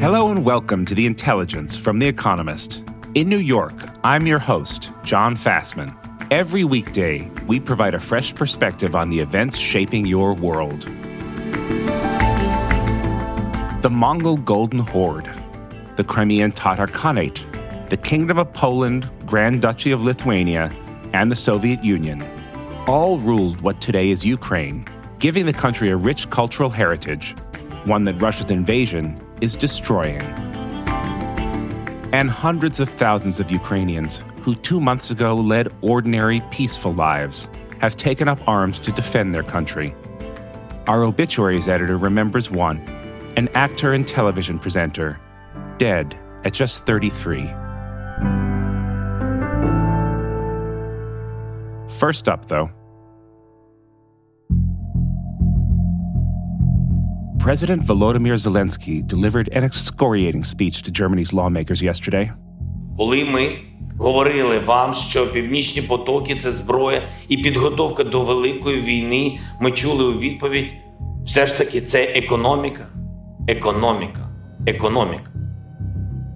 Hello and welcome to The Intelligence from The Economist. In New York, I'm your host, John Fasman. Every weekday, we provide a fresh perspective on the events shaping your world. The Mongol Golden Horde, the Crimean Tatar Khanate, the Kingdom of Poland, Grand Duchy of Lithuania, and the Soviet Union all ruled what today is Ukraine, giving the country a rich cultural heritage, one that Russia's invasion is destroying. And hundreds of thousands of Ukrainians who two months ago led ordinary, peaceful lives have taken up arms to defend their country. Our obituaries editor remembers one, an actor and television presenter, dead at just 33. First up, though, President Volodymyr Zelensky delivered an excoriating speech to Germany's lawmakers yesterday. Коли ми говорили вам, що північні потоки це зброя і підготовка до великої війни, ми чули у відповідь: все ж таки це економіка, економіка, економіка.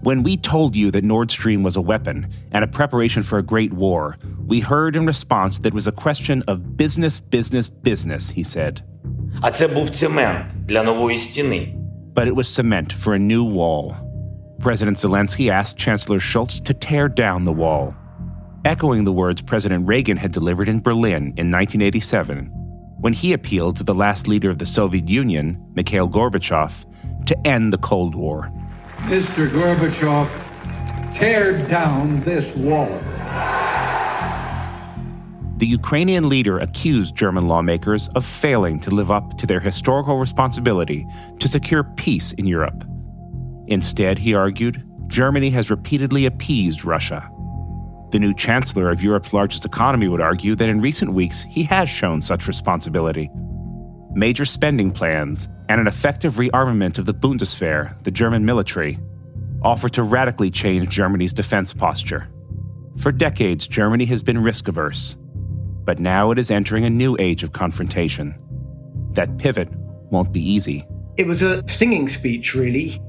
When we told you that Nord Stream was a weapon and a preparation for a great war, we heard in response that it was a question of business, business, business, he said. А це був цемент для нової стіни. But it was cement for a new wall. President Zelensky asked Chancellor Scholz to tear down the wall, echoing the words President Reagan had delivered in Berlin in 1987 when he appealed to the last leader of the Soviet Union, Mikhail Gorbachev, to end the Cold War. Mr. Gorbachev, tear down this wall. The Ukrainian leader accused German lawmakers of failing to live up to their historical responsibility to secure peace in Europe. Instead, he argued, Germany has repeatedly appeased Russia. The new chancellor of Europe's largest economy would argue that in recent weeks he has shown such responsibility. Major spending plans and an effective rearmament of the Bundeswehr, the German military, offer to radically change Germany's defense posture. For decades, Germany has been risk averse, but now it is entering a new age of confrontation. That pivot won't be easy. It was a stinging speech, really.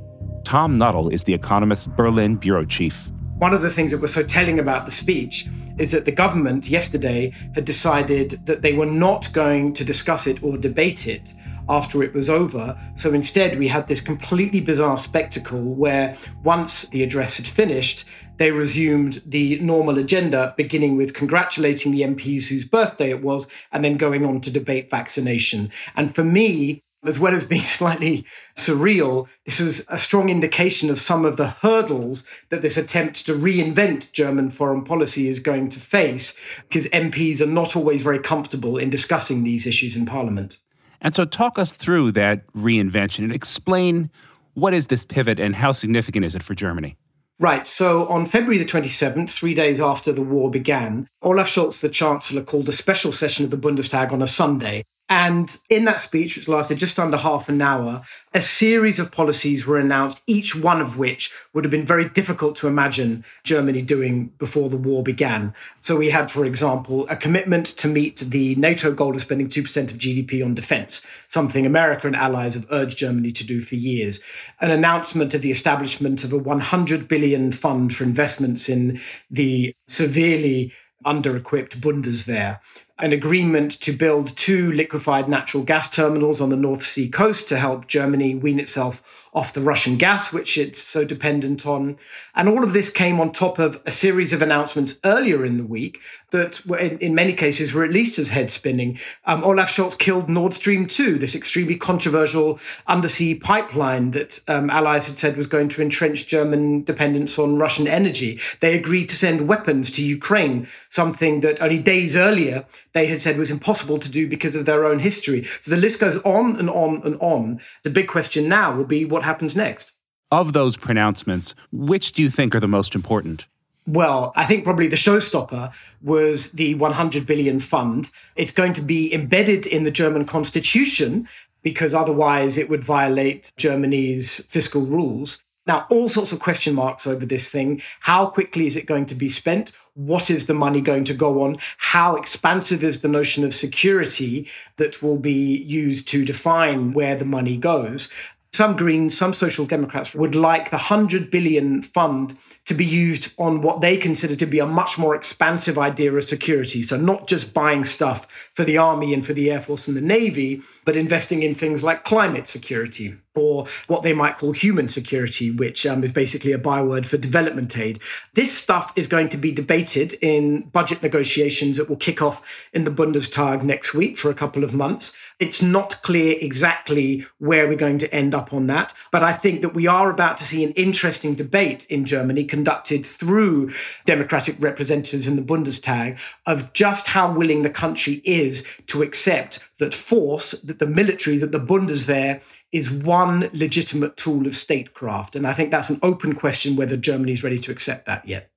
Tom Nuttall is The Economist's Berlin bureau chief. One of the things that was so telling about the speech is that the government yesterday had decided that they were not going to discuss it or debate it after it was over. So instead, we had this completely bizarre spectacle where once the address had finished, they resumed the normal agenda, beginning with congratulating the MPs whose birthday it was, and then going on to debate vaccination. And for me, as well as being slightly surreal, this was a strong indication of some of the hurdles that this attempt to reinvent German foreign policy is going to face, because MPs are not always very comfortable in discussing these issues in Parliament. And so, talk us through that reinvention and explain what is this pivot and how significant is it for Germany? Right. So on February the 27th, three days after the war began, Olaf Scholz, the Chancellor, called a special session of the Bundestag on a Sunday. And in that speech, which lasted just under half an hour, a series of policies were announced, each one of which would have been very difficult to imagine Germany doing before the war began. So we had, for example, a commitment to meet the NATO goal of spending 2% of GDP on defense, something America and allies have urged Germany to do for years. An announcement of the establishment of a 100 billion fund for investments in the severely under equipped Bundeswehr an agreement to build two liquefied natural gas terminals on the North Sea coast to help Germany wean itself off the Russian gas, which it's so dependent on. And all of this came on top of a series of announcements earlier in the week that, were in, in many cases, were at least as head spinning. Um, Olaf Scholz killed Nord Stream 2, this extremely controversial undersea pipeline that um, allies had said was going to entrench German dependence on Russian energy. They agreed to send weapons to Ukraine, something that only days earlier they had said was impossible to do because of their own history. So the list goes on and on and on. The big question now will be what happens next. Of those pronouncements, which do you think are the most important? Well, I think probably the showstopper was the 100 billion fund. It's going to be embedded in the German constitution because otherwise it would violate Germany's fiscal rules. Now, all sorts of question marks over this thing. How quickly is it going to be spent? What is the money going to go on? How expansive is the notion of security that will be used to define where the money goes? Some Greens, some Social Democrats would like the 100 billion fund to be used on what they consider to be a much more expansive idea of security. So, not just buying stuff for the army and for the air force and the navy, but investing in things like climate security or what they might call human security, which um, is basically a byword for development aid. This stuff is going to be debated in budget negotiations that will kick off in the Bundestag next week for a couple of months. It's not clear exactly where we're going to end up on that, but I think that we are about to see an interesting debate in Germany conducted through democratic representatives in the Bundestag of just how willing the country is to accept that force, that the military, that the Bundeswehr is one legitimate tool of statecraft. And I think that's an open question whether Germany is ready to accept that yet.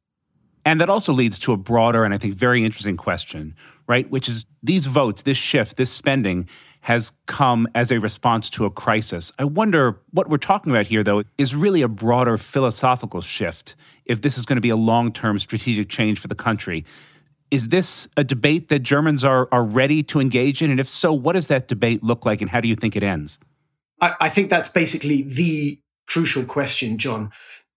And that also leads to a broader and I think very interesting question, right? Which is these votes, this shift, this spending has come as a response to a crisis. I wonder what we're talking about here, though, is really a broader philosophical shift if this is going to be a long term strategic change for the country. Is this a debate that Germans are, are ready to engage in? And if so, what does that debate look like and how do you think it ends? I, I think that's basically the crucial question, John.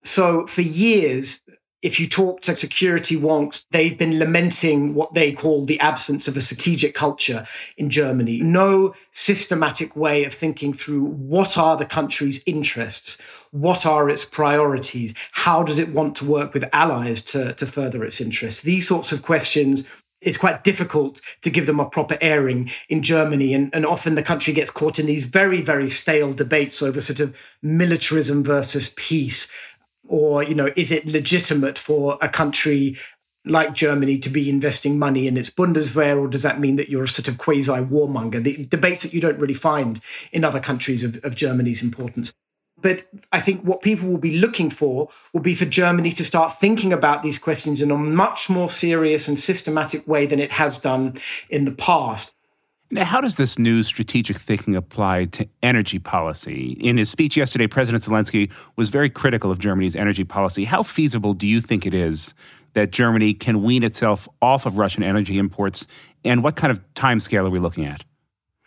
So for years, if you talk to security wonks, they've been lamenting what they call the absence of a strategic culture in Germany. No systematic way of thinking through what are the country's interests, what are its priorities, how does it want to work with allies to, to further its interests. These sorts of questions it's quite difficult to give them a proper airing in Germany. And, and often the country gets caught in these very, very stale debates over sort of militarism versus peace. Or, you know, is it legitimate for a country like Germany to be investing money in its Bundeswehr, or does that mean that you're a sort of quasi warmonger? The debates that you don't really find in other countries of, of Germany's importance. But I think what people will be looking for will be for Germany to start thinking about these questions in a much more serious and systematic way than it has done in the past. Now, how does this new strategic thinking apply to energy policy? In his speech yesterday, President Zelensky was very critical of Germany's energy policy. How feasible do you think it is that Germany can wean itself off of Russian energy imports? And what kind of timescale are we looking at?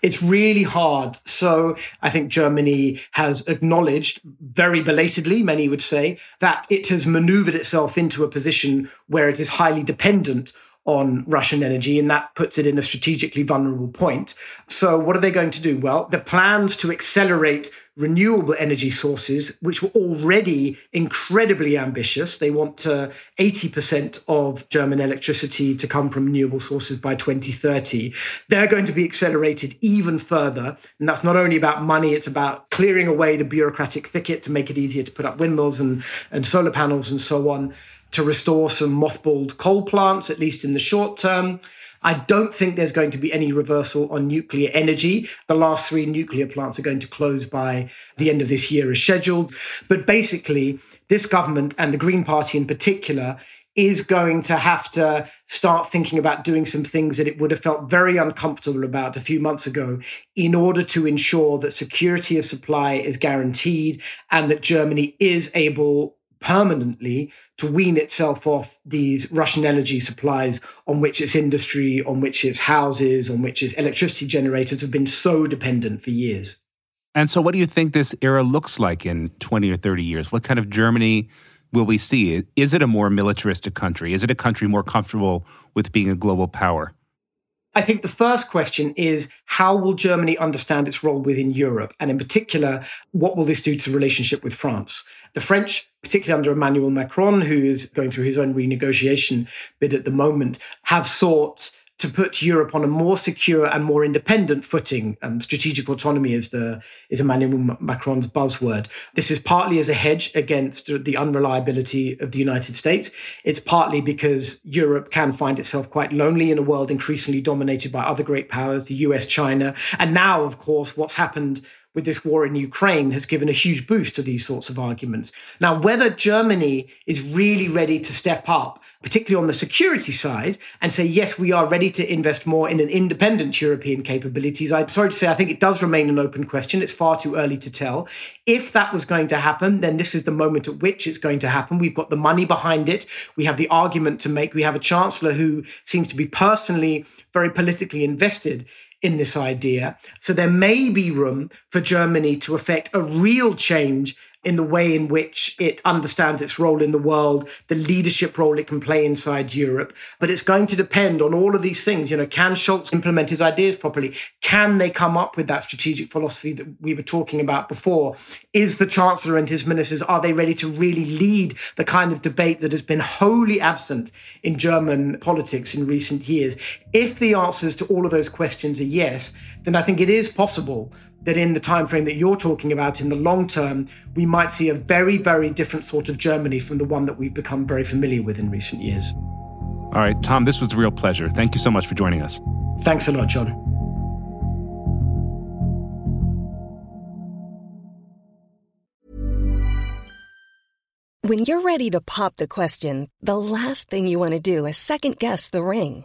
It's really hard. So I think Germany has acknowledged very belatedly, many would say, that it has maneuvered itself into a position where it is highly dependent on Russian energy, and that puts it in a strategically vulnerable point. So, what are they going to do? Well, the plans to accelerate renewable energy sources, which were already incredibly ambitious. They want uh, 80% of German electricity to come from renewable sources by 2030. They're going to be accelerated even further. And that's not only about money, it's about clearing away the bureaucratic thicket to make it easier to put up windmills and, and solar panels and so on to restore some mothballed coal plants, at least in the short term. I don't think there's going to be any reversal on nuclear energy. The last three nuclear plants are going to close by the end of this year as scheduled. But basically, this government and the Green Party in particular is going to have to start thinking about doing some things that it would have felt very uncomfortable about a few months ago in order to ensure that security of supply is guaranteed and that Germany is able permanently to wean itself off these Russian energy supplies on which its industry, on which its houses, on which its electricity generators have been so dependent for years. And so, what do you think this era looks like in 20 or 30 years? What kind of Germany will we see? Is it a more militaristic country? Is it a country more comfortable with being a global power? I think the first question is how will Germany understand its role within Europe? And in particular, what will this do to the relationship with France? The French, particularly under Emmanuel Macron, who is going through his own renegotiation bid at the moment, have sought to put Europe on a more secure and more independent footing. Um, strategic autonomy is the is Emmanuel Macron's buzzword. This is partly as a hedge against the unreliability of the United States. It's partly because Europe can find itself quite lonely in a world increasingly dominated by other great powers, the US, China, and now, of course, what's happened with this war in Ukraine has given a huge boost to these sorts of arguments. Now, whether Germany is really ready to step up, particularly on the security side, and say, yes, we are ready to invest more in an independent European capabilities, I'm sorry to say, I think it does remain an open question. It's far too early to tell. If that was going to happen, then this is the moment at which it's going to happen. We've got the money behind it. We have the argument to make. We have a chancellor who seems to be personally very politically invested in this idea. So there may be room for Germany to effect a real change in the way in which it understands its role in the world, the leadership role it can play inside Europe. But it's going to depend on all of these things. You know, can Scholz implement his ideas properly? Can they come up with that strategic philosophy that we were talking about before? Is the Chancellor and his ministers, are they ready to really lead the kind of debate that has been wholly absent in German politics in recent years? If the answers to all of those questions are yes, then I think it is possible that in the time frame that you're talking about in the long term we might see a very very different sort of germany from the one that we've become very familiar with in recent years. All right tom this was a real pleasure. Thank you so much for joining us. Thanks a lot john. When you're ready to pop the question the last thing you want to do is second guess the ring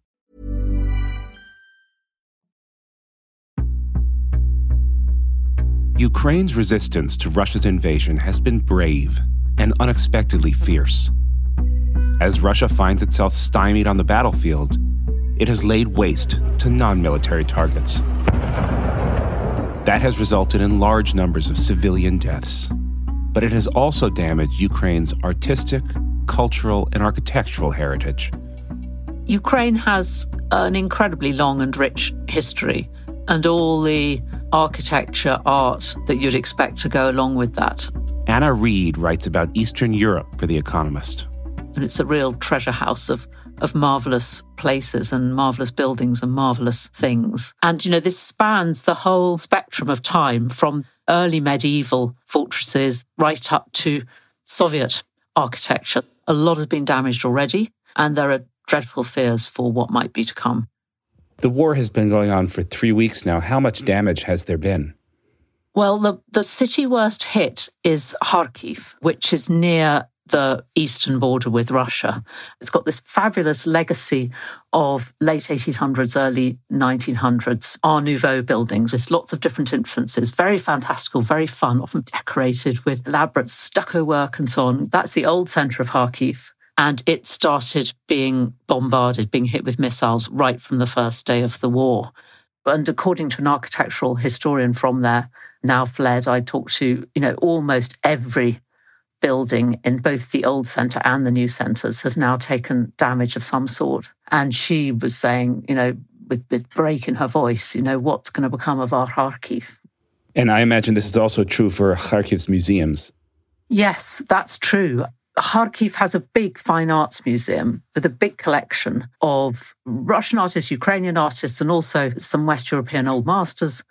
Ukraine's resistance to Russia's invasion has been brave and unexpectedly fierce. As Russia finds itself stymied on the battlefield, it has laid waste to non military targets. That has resulted in large numbers of civilian deaths, but it has also damaged Ukraine's artistic, cultural, and architectural heritage. Ukraine has an incredibly long and rich history, and all the architecture, art that you'd expect to go along with that. Anna Reid writes about Eastern Europe for The Economist. And it's a real treasure house of, of marvelous places and marvelous buildings and marvelous things. And, you know, this spans the whole spectrum of time from early medieval fortresses right up to Soviet architecture. A lot has been damaged already, and there are dreadful fears for what might be to come. The war has been going on for three weeks now. How much damage has there been? Well, the, the city worst hit is Kharkiv, which is near the eastern border with Russia. It's got this fabulous legacy of late 1800s, early 1900s Art Nouveau buildings. There's lots of different influences, very fantastical, very fun, often decorated with elaborate stucco work and so on. That's the old centre of Kharkiv and it started being bombarded, being hit with missiles right from the first day of the war. And according to an architectural historian from there, now fled, I talked to, you know, almost every building in both the old centre and the new centres has now taken damage of some sort. And she was saying, you know, with, with break in her voice, you know, what's going to become of our Kharkiv? And I imagine this is also true for Kharkiv's museums. Yes, that's true. Kharkiv has a big fine arts museum with a big collection of Russian artists, Ukrainian artists, and also some West European old masters.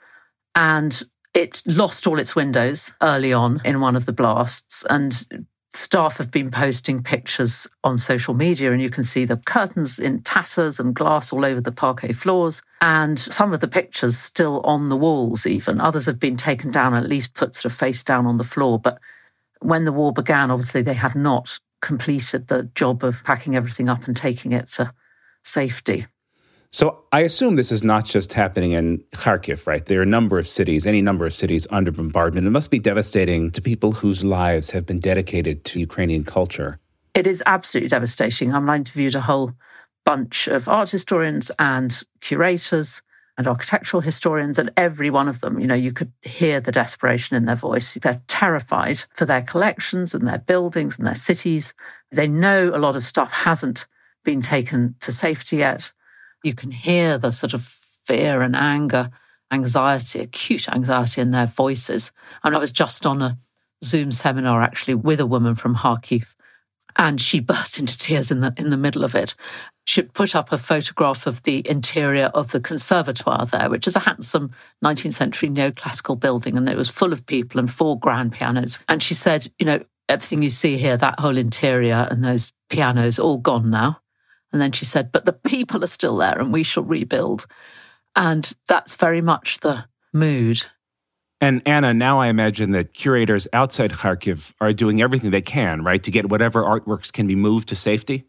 And it lost all its windows early on in one of the blasts. And staff have been posting pictures on social media, and you can see the curtains in tatters and glass all over the parquet floors. And some of the pictures still on the walls, even. Others have been taken down, at least put sort of face down on the floor. But when the war began, obviously they had not completed the job of packing everything up and taking it to safety. So I assume this is not just happening in Kharkiv, right? There are a number of cities, any number of cities under bombardment. It must be devastating to people whose lives have been dedicated to Ukrainian culture. It is absolutely devastating. I, I interviewed a whole bunch of art historians and curators and architectural historians, and every one of them, you know, you could hear the desperation in their voice. They're terrified for their collections and their buildings and their cities. They know a lot of stuff hasn't been taken to safety yet. You can hear the sort of fear and anger, anxiety, acute anxiety in their voices. And I was just on a Zoom seminar actually with a woman from Kharkiv and she burst into tears in the in the middle of it. She put up a photograph of the interior of the conservatoire there, which is a handsome 19th century neoclassical building, and it was full of people and four grand pianos. And she said, you know, everything you see here, that whole interior and those pianos, all gone now. And then she said, but the people are still there, and we shall rebuild. And that's very much the mood and Anna, now I imagine that curators outside Kharkiv are doing everything they can, right, to get whatever artworks can be moved to safety?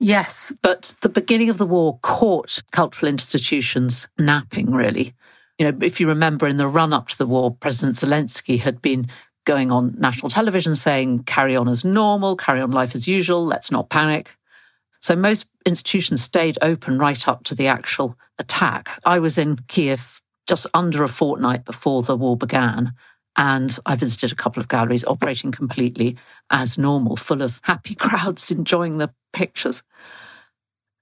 Yes, but the beginning of the war caught cultural institutions napping, really. You know, if you remember in the run up to the war, President Zelensky had been going on national television saying, carry on as normal, carry on life as usual, let's not panic. So most institutions stayed open right up to the actual attack. I was in Kiev just under a fortnight before the war began. And I visited a couple of galleries operating completely as normal, full of happy crowds enjoying the pictures.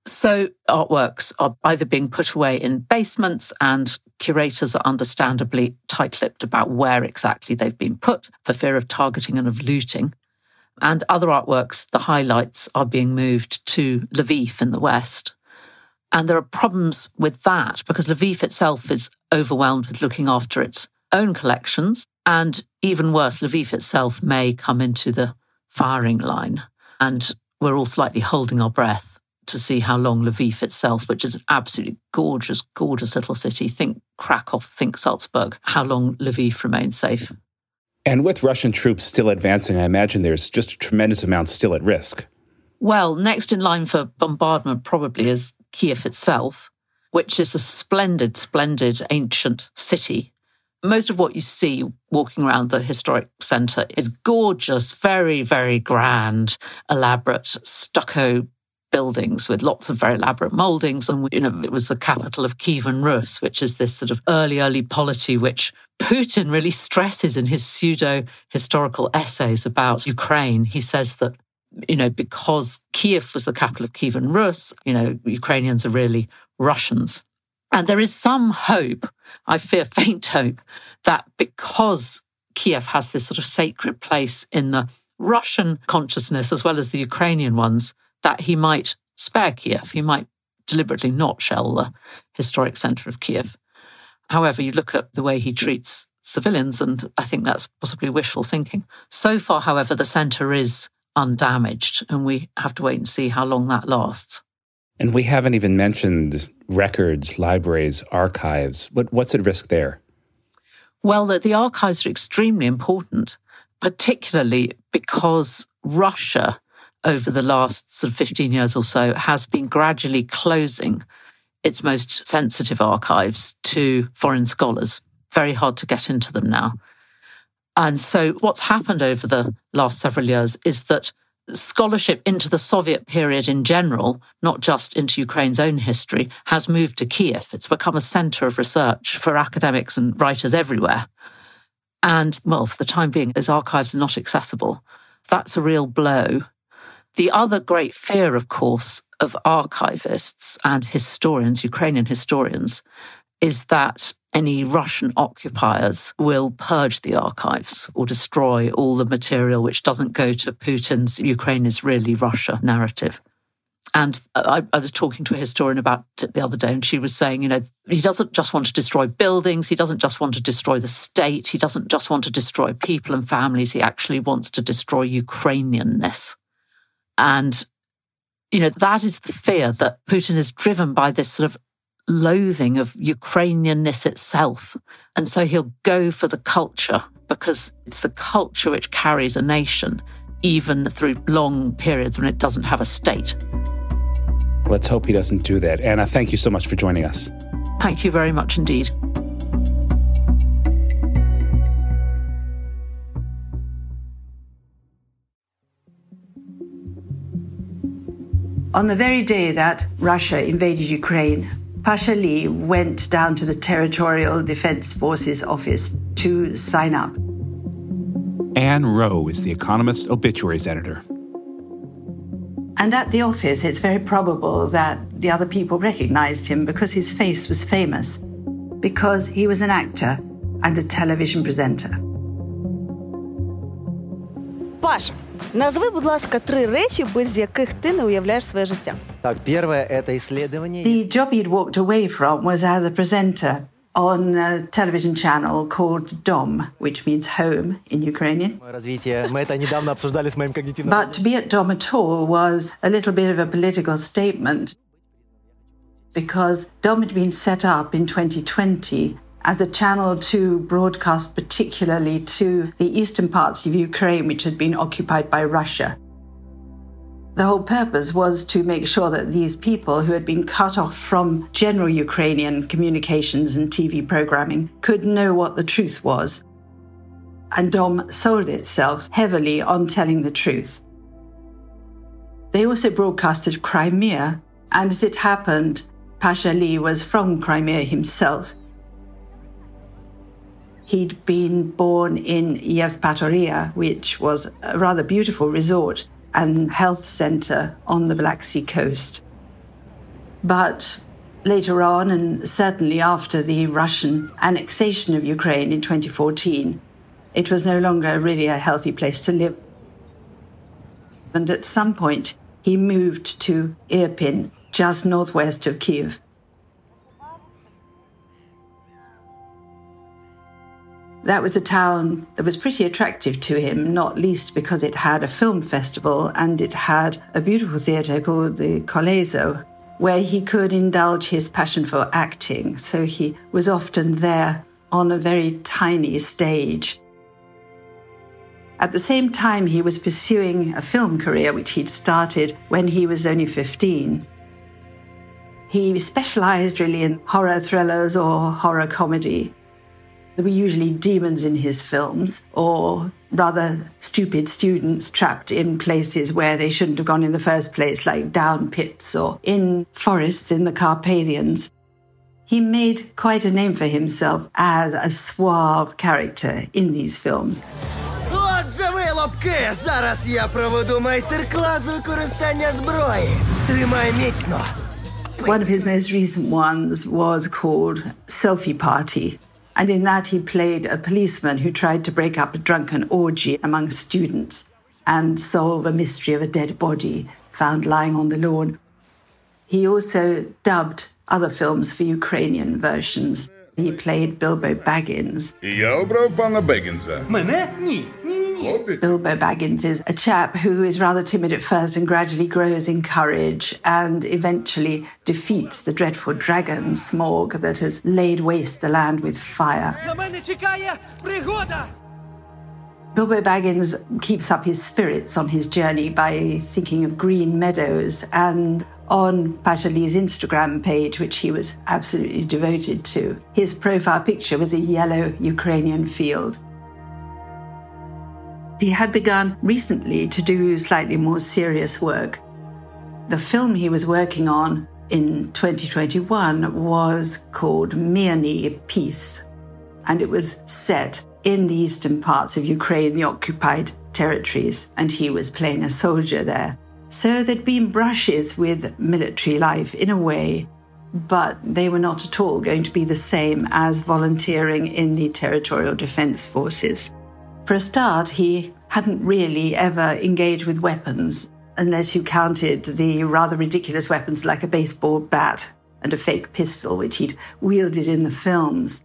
So artworks are either being put away in basements, and curators are understandably tight lipped about where exactly they've been put for fear of targeting and of looting. And other artworks, the highlights, are being moved to Lviv in the west. And there are problems with that because Lviv itself is overwhelmed with looking after its own collections. And even worse, Lviv itself may come into the firing line. And we're all slightly holding our breath to see how long Lviv itself, which is an absolutely gorgeous, gorgeous little city, think Krakow, think Salzburg, how long Lviv remains safe. And with Russian troops still advancing, I imagine there's just a tremendous amount still at risk. Well, next in line for bombardment probably is Kiev itself, which is a splendid, splendid ancient city. Most of what you see walking around the historic centre is gorgeous, very, very grand, elaborate stucco buildings with lots of very elaborate moldings. And, you know, it was the capital of Kievan Rus, which is this sort of early, early polity, which Putin really stresses in his pseudo historical essays about Ukraine. He says that you know, because Kiev was the capital of Kievan Rus, you know, Ukrainians are really Russians. And there is some hope, I fear faint hope, that because Kiev has this sort of sacred place in the Russian consciousness as well as the Ukrainian ones, that he might spare Kiev. He might deliberately not shell the historic center of Kiev. However, you look at the way he treats civilians, and I think that's possibly wishful thinking. So far, however, the center is undamaged, and we have to wait and see how long that lasts. And we haven't even mentioned records, libraries, archives. What, what's at risk there? Well, the, the archives are extremely important, particularly because Russia, over the last sort of 15 years or so, has been gradually closing its most sensitive archives to foreign scholars. Very hard to get into them now. And so, what's happened over the last several years is that scholarship into the Soviet period in general, not just into Ukraine's own history, has moved to Kiev. It's become a center of research for academics and writers everywhere. And, well, for the time being, those archives are not accessible. That's a real blow. The other great fear, of course, of archivists and historians, Ukrainian historians, is that any Russian occupiers will purge the archives or destroy all the material which doesn't go to Putin's Ukraine is really Russia narrative. And I, I, was talking to a historian about it the other day, and she was saying, you know, he doesn't just want to destroy buildings. He doesn't just want to destroy the state. He doesn't just want to destroy people and families. He actually wants to destroy Ukrainianness. And, you know, that is the fear that Putin is driven by this sort of loathing of Ukrainianness itself. And so he'll go for the culture because it's the culture which carries a nation, even through long periods when it doesn't have a state. Let's hope he doesn't do that. Anna, thank you so much for joining us. Thank you very much indeed. On the very day that Russia invaded Ukraine, Pasha Lee went down to the Territorial Defense Forces office to sign up. Ann Wroe is the Economist obituaries editor. And at the office, it's very probable that the other people recognized him because his face was famous, because he was an actor and a television presenter. Паша, назви, будь ласка, три речі, без яких ти не уявляєш своє життя. Так, первое это исследование. The job he'd walked away from was as a presenter on a television channel called DOM, which means home in Ukrainian. Развитие. Мы это недавно обсуждали с моим когнитивным. But to be at DOM at all was a little bit of a political statement because DOM had been set up in 2020 as a channel to broadcast particularly to the eastern parts of Ukraine, which had been occupied by Russia. The whole purpose was to make sure that these people who had been cut off from general Ukrainian communications and TV programming could know what the truth was. And DOM sold itself heavily on telling the truth. They also broadcasted Crimea, and as it happened, Pasha Lee was from Crimea himself. He'd been born in Yevpatoria, which was a rather beautiful resort and health center on the Black Sea coast. But later on, and certainly after the Russian annexation of Ukraine in 2014, it was no longer really a healthy place to live. And at some point, he moved to Irpin, just northwest of Kiev. That was a town that was pretty attractive to him, not least because it had a film festival and it had a beautiful theatre called the Colezo, where he could indulge his passion for acting. So he was often there on a very tiny stage. At the same time, he was pursuing a film career, which he'd started when he was only 15. He specialized really in horror thrillers or horror comedy. There were usually demons in his films, or rather stupid students trapped in places where they shouldn't have gone in the first place, like down pits or in forests in the Carpathians. He made quite a name for himself as a suave character in these films. Отже ви, лобки! Зараз я проведу майстер-клас використання зброї. Тримай міцно. One of his most recent ones was called Selfie Party. And in that, he played a policeman who tried to break up a drunken orgy among students and solve a mystery of a dead body found lying on the lawn. He also dubbed other films for Ukrainian versions. He played Bilbo Baggins. Я обрав пана Бегінса. Мене? Ні. Ні, Bilbo Baggins is a chap who is rather timid at first and gradually grows in courage and eventually defeats the dreadful dragon Smaug that has laid waste the land with fire. Bilbo Baggins keeps up his spirits on his journey by thinking of green meadows and on Pasha Lee's Instagram page, which he was absolutely devoted to. His profile picture was a yellow Ukrainian field. He had begun recently to do slightly more serious work. The film he was working on in 2021 was called Mirny Peace, and it was set in the eastern parts of Ukraine, the occupied territories, and he was playing a soldier there. So there'd been brushes with military life in a way, but they were not at all going to be the same as volunteering in the Territorial Defense Forces. For a start, he hadn't really ever engaged with weapons, unless you counted the rather ridiculous weapons like a baseball bat and a fake pistol, which he'd wielded in the films.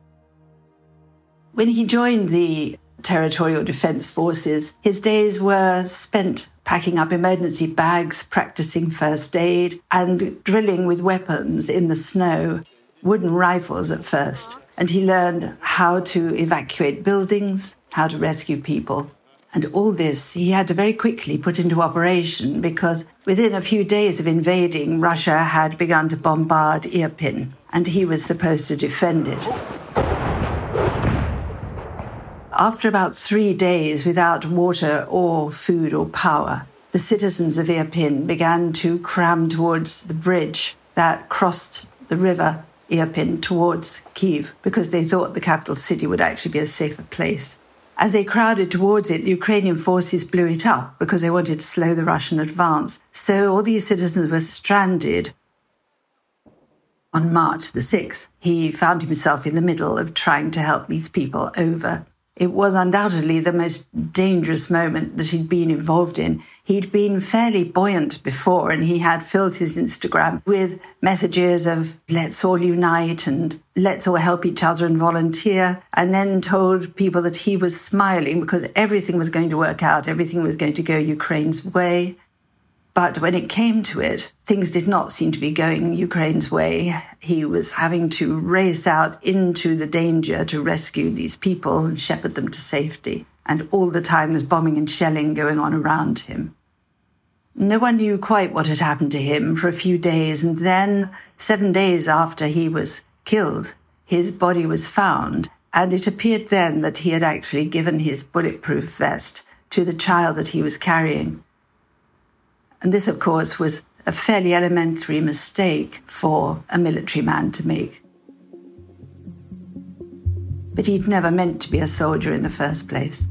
When he joined the Territorial Defense Forces, his days were spent packing up emergency bags, practicing first aid, and drilling with weapons in the snow, wooden rifles at first. And he learned how to evacuate buildings, how to rescue people. And all this he had to very quickly put into operation because within a few days of invading, Russia had begun to bombard Irpin, and he was supposed to defend it. After about three days without water or food or power, the citizens of Irpin began to cram towards the bridge that crossed the river Irpin towards Kiev because they thought the capital city would actually be a safer place. As they crowded towards it, the Ukrainian forces blew it up because they wanted to slow the Russian advance. So all these citizens were stranded. On March the 6th, he found himself in the middle of trying to help these people over it was undoubtedly the most dangerous moment that he'd been involved in. He'd been fairly buoyant before, and he had filled his Instagram with messages of let's all unite and let's all help each other and volunteer, and then told people that he was smiling because everything was going to work out, everything was going to go Ukraine's way. But when it came to it, things did not seem to be going Ukraine's way. He was having to race out into the danger to rescue these people and shepherd them to safety. And all the time there's bombing and shelling going on around him. No one knew quite what had happened to him for a few days. And then, seven days after he was killed, his body was found. And it appeared then that he had actually given his bulletproof vest to the child that he was carrying and this, of course, was a fairly elementary mistake for a military man to make. But he'd never meant to be a soldier in the first place.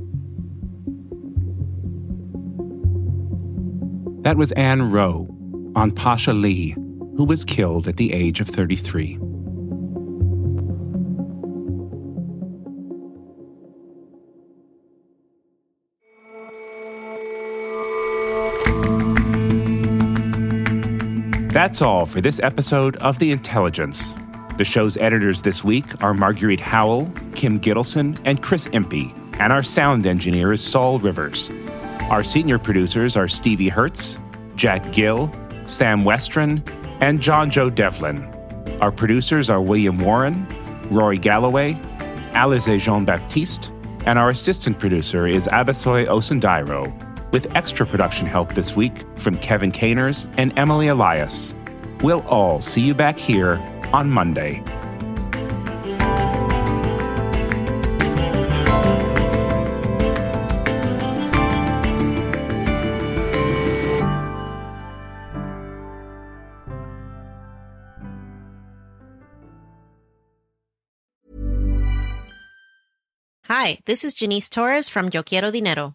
That was Ann Wroe on Pasha Lee, who was killed at the age of 33. That's all for this episode of The Intelligence. The show's editors this week are Marguerite Howell, Kim Gittleson, and Chris Impey, and our sound engineer is Saul Rivers. Our senior producers are Stevie Hertz, Jack Gill, Sam Westron, and John Joe Devlin. Our producers are William Warren, Rory Galloway, Alize Jean Baptiste, and our assistant producer is Abasoy Osundairo with extra production help this week from Kevin Caners and Emily Elias. We'll all see you back here on Monday. Hi, this is Janice Torres from Yo Quiero Dinero.